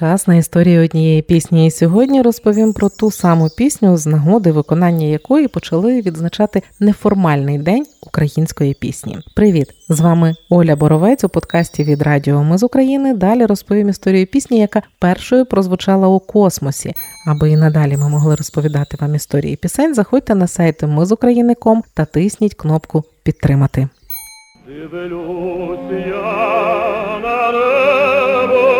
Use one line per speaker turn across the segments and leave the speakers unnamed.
час на історію однієї пісні. І сьогодні розповім про ту саму пісню, з нагоди виконання якої почали відзначати неформальний день української пісні. Привіт! З вами Оля Боровець у подкасті від Радіо Ми з України. Далі розповім історію пісні, яка першою прозвучала у космосі. Аби і надалі ми могли розповідати вам історії пісень. Заходьте на сайт Ми з України.ком та тисніть кнопку Підтримати. Дивлюсь на небо,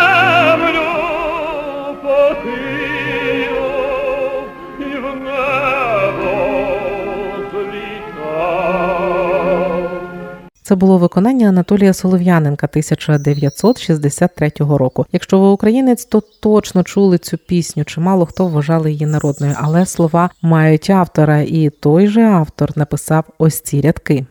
Це було виконання Анатолія Солов'яненка 1963 року. Якщо ви українець, то точно чули цю пісню. Чимало хто вважали її народною, але слова мають автора, і той же автор написав ось ці рядки.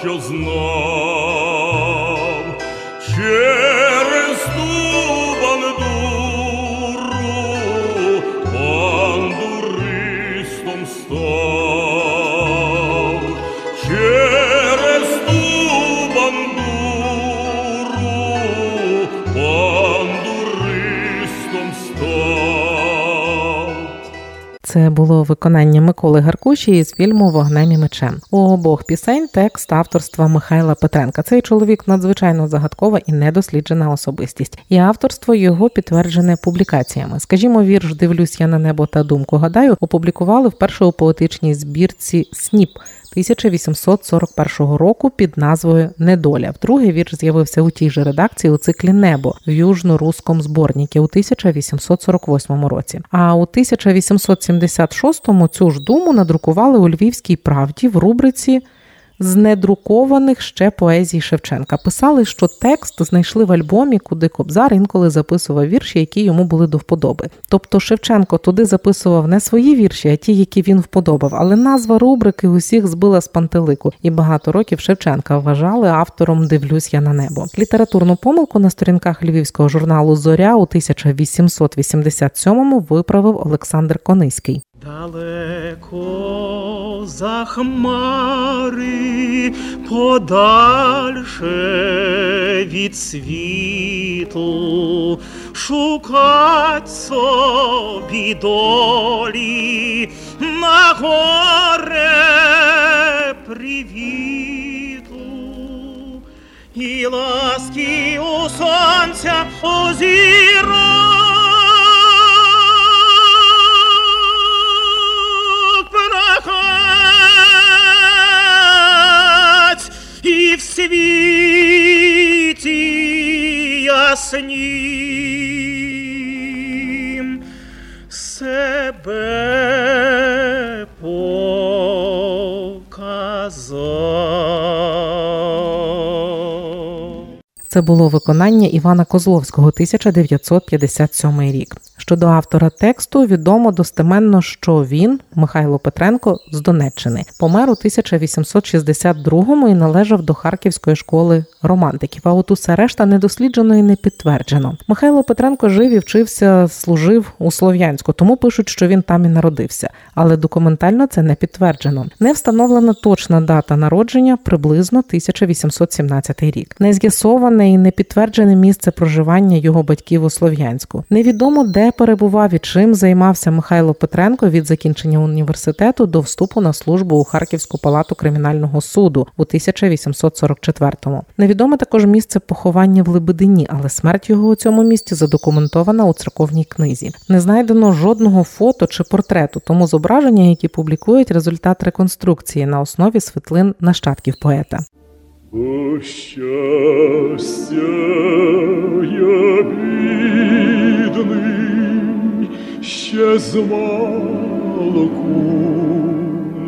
що знав Це було виконання Миколи Гаркуші із фільму Вогнем і мечем. У обох пісень текст авторства Михайла Петренка. Цей чоловік надзвичайно загадкова і недосліджена особистість, і авторство його підтверджене публікаціями. Скажімо, вірш Дивлюсь я на небо та думку. Гадаю, опублікували вперше у поетичній збірці СНІП. 1841 року під назвою Недоля. Вдруге вірш з'явився у тій же редакції у циклі Небо в южно-руському зборнику у 1848 році. А у 1876-му цю ж думу надрукували у Львівській правді в рубриці з недрукованих ще поезій Шевченка. Писали, що текст знайшли в альбомі, куди Кобзар інколи записував вірші, які йому були до вподоби. Тобто Шевченко туди записував не свої вірші, а ті, які він вподобав. Але назва рубрики усіх збила з пантелику, і багато років Шевченка вважали автором Дивлюсь я на небо. Літературну помилку на сторінках львівського журналу Зоря у 1887-му виправив Олександр Кониський.
Далеко за хмари подальше від світу шукать собі долі на горе привіту і ласки у сонця озіро. Яснім себе показав.
Це було виконання Івана Козловського 1957 рік. Щодо автора тексту відомо достеменно, що він, Михайло Петренко, з Донеччини, помер у 1862-му і належав до Харківської школи романтиків. А от усе решта недосліджено і не підтверджено. Михайло Петренко жив і вчився, служив у Слов'янську, тому пишуть, що він там і народився. Але документально це не підтверджено. Не встановлена точна дата народження приблизно 1817 рік. Не з'ясоване і не підтверджене місце проживання його батьків у Слов'янську. Невідомо де перебував і чим займався Михайло Петренко від закінчення університету до вступу на службу у Харківську палату кримінального суду у 1844-му. Невідоме також місце поховання в Лебедині, але смерть його у цьому місті задокументована у церковній книзі. Не знайдено жодного фото чи портрету, тому зображення, які публікують результат реконструкції на основі світлин нащадків поета. О, ще змалку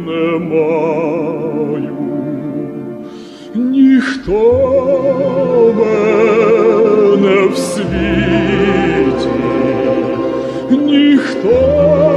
не маю,
ніхто мене в світі, ніхто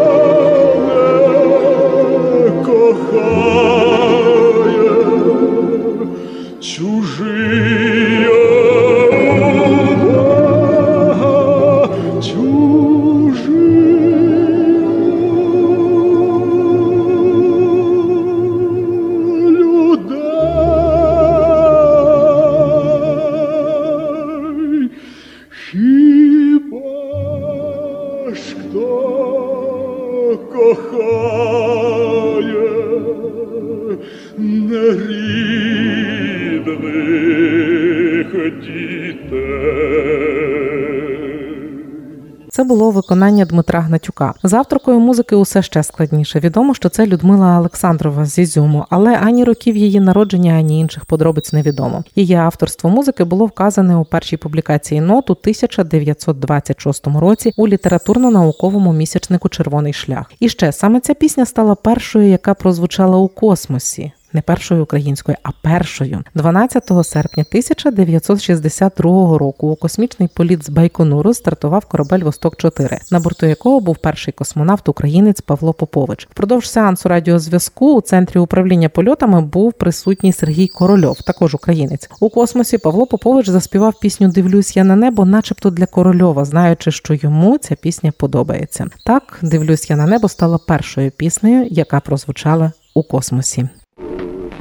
було виконання Дмитра Гнатюка. З авторкою музики усе ще складніше. Відомо, що це Людмила Олександрова з Ізюму, але ані років її народження, ані інших подробиць невідомо. Її авторство музики було вказане у першій публікації нот у 1926 році у літературно-науковому місячнику Червоний шлях. І ще саме ця пісня стала першою, яка прозвучала у космосі. Не першою українською, а першою 12 серпня 1962 року у космічний політ з Байконуру стартував корабель Восток 4 на борту якого був перший космонавт українець Павло Попович. Впродовж сеансу радіозв'язку у центрі управління польотами був присутній Сергій Корольов, також українець. У космосі Павло Попович заспівав пісню Дивлюсь я на небо, начебто для Корольова, знаючи, що йому ця пісня подобається. Так, дивлюсь я на небо стала першою піснею, яка прозвучала у космосі.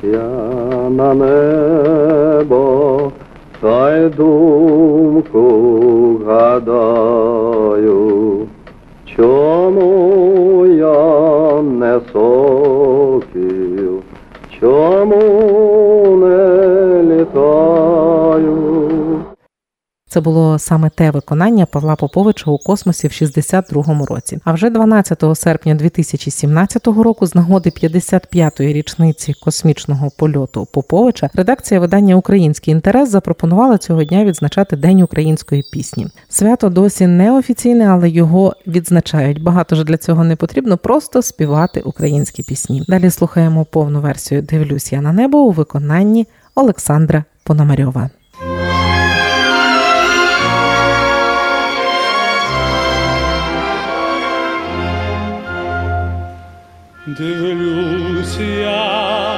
Я на небо, та думку гадаю, чому я не сокіл, чому
Це було саме те виконання Павла Поповича у космосі в 62-му році. А вже 12 серпня 2017 року, з нагоди 55-ї річниці космічного польоту Поповича, редакція видання Український інтерес запропонувала цього дня відзначати День української пісні. Свято досі не офіційне, але його відзначають. Багато ж для цього не потрібно просто співати українські пісні. Далі слухаємо повну версію Дивлюсь я на небо у виконанні Олександра Пономарьова.
Дивлюсь я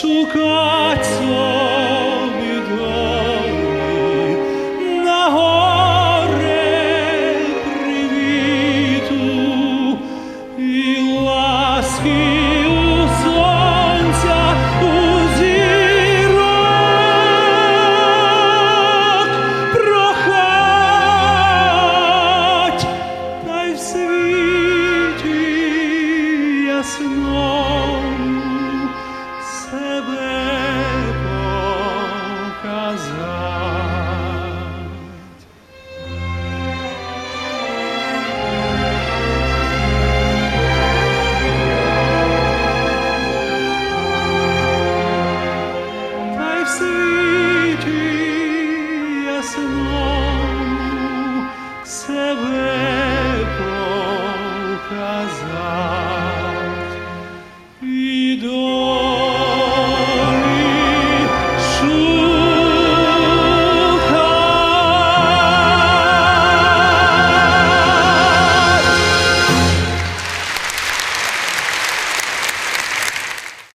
шукать сон. desire.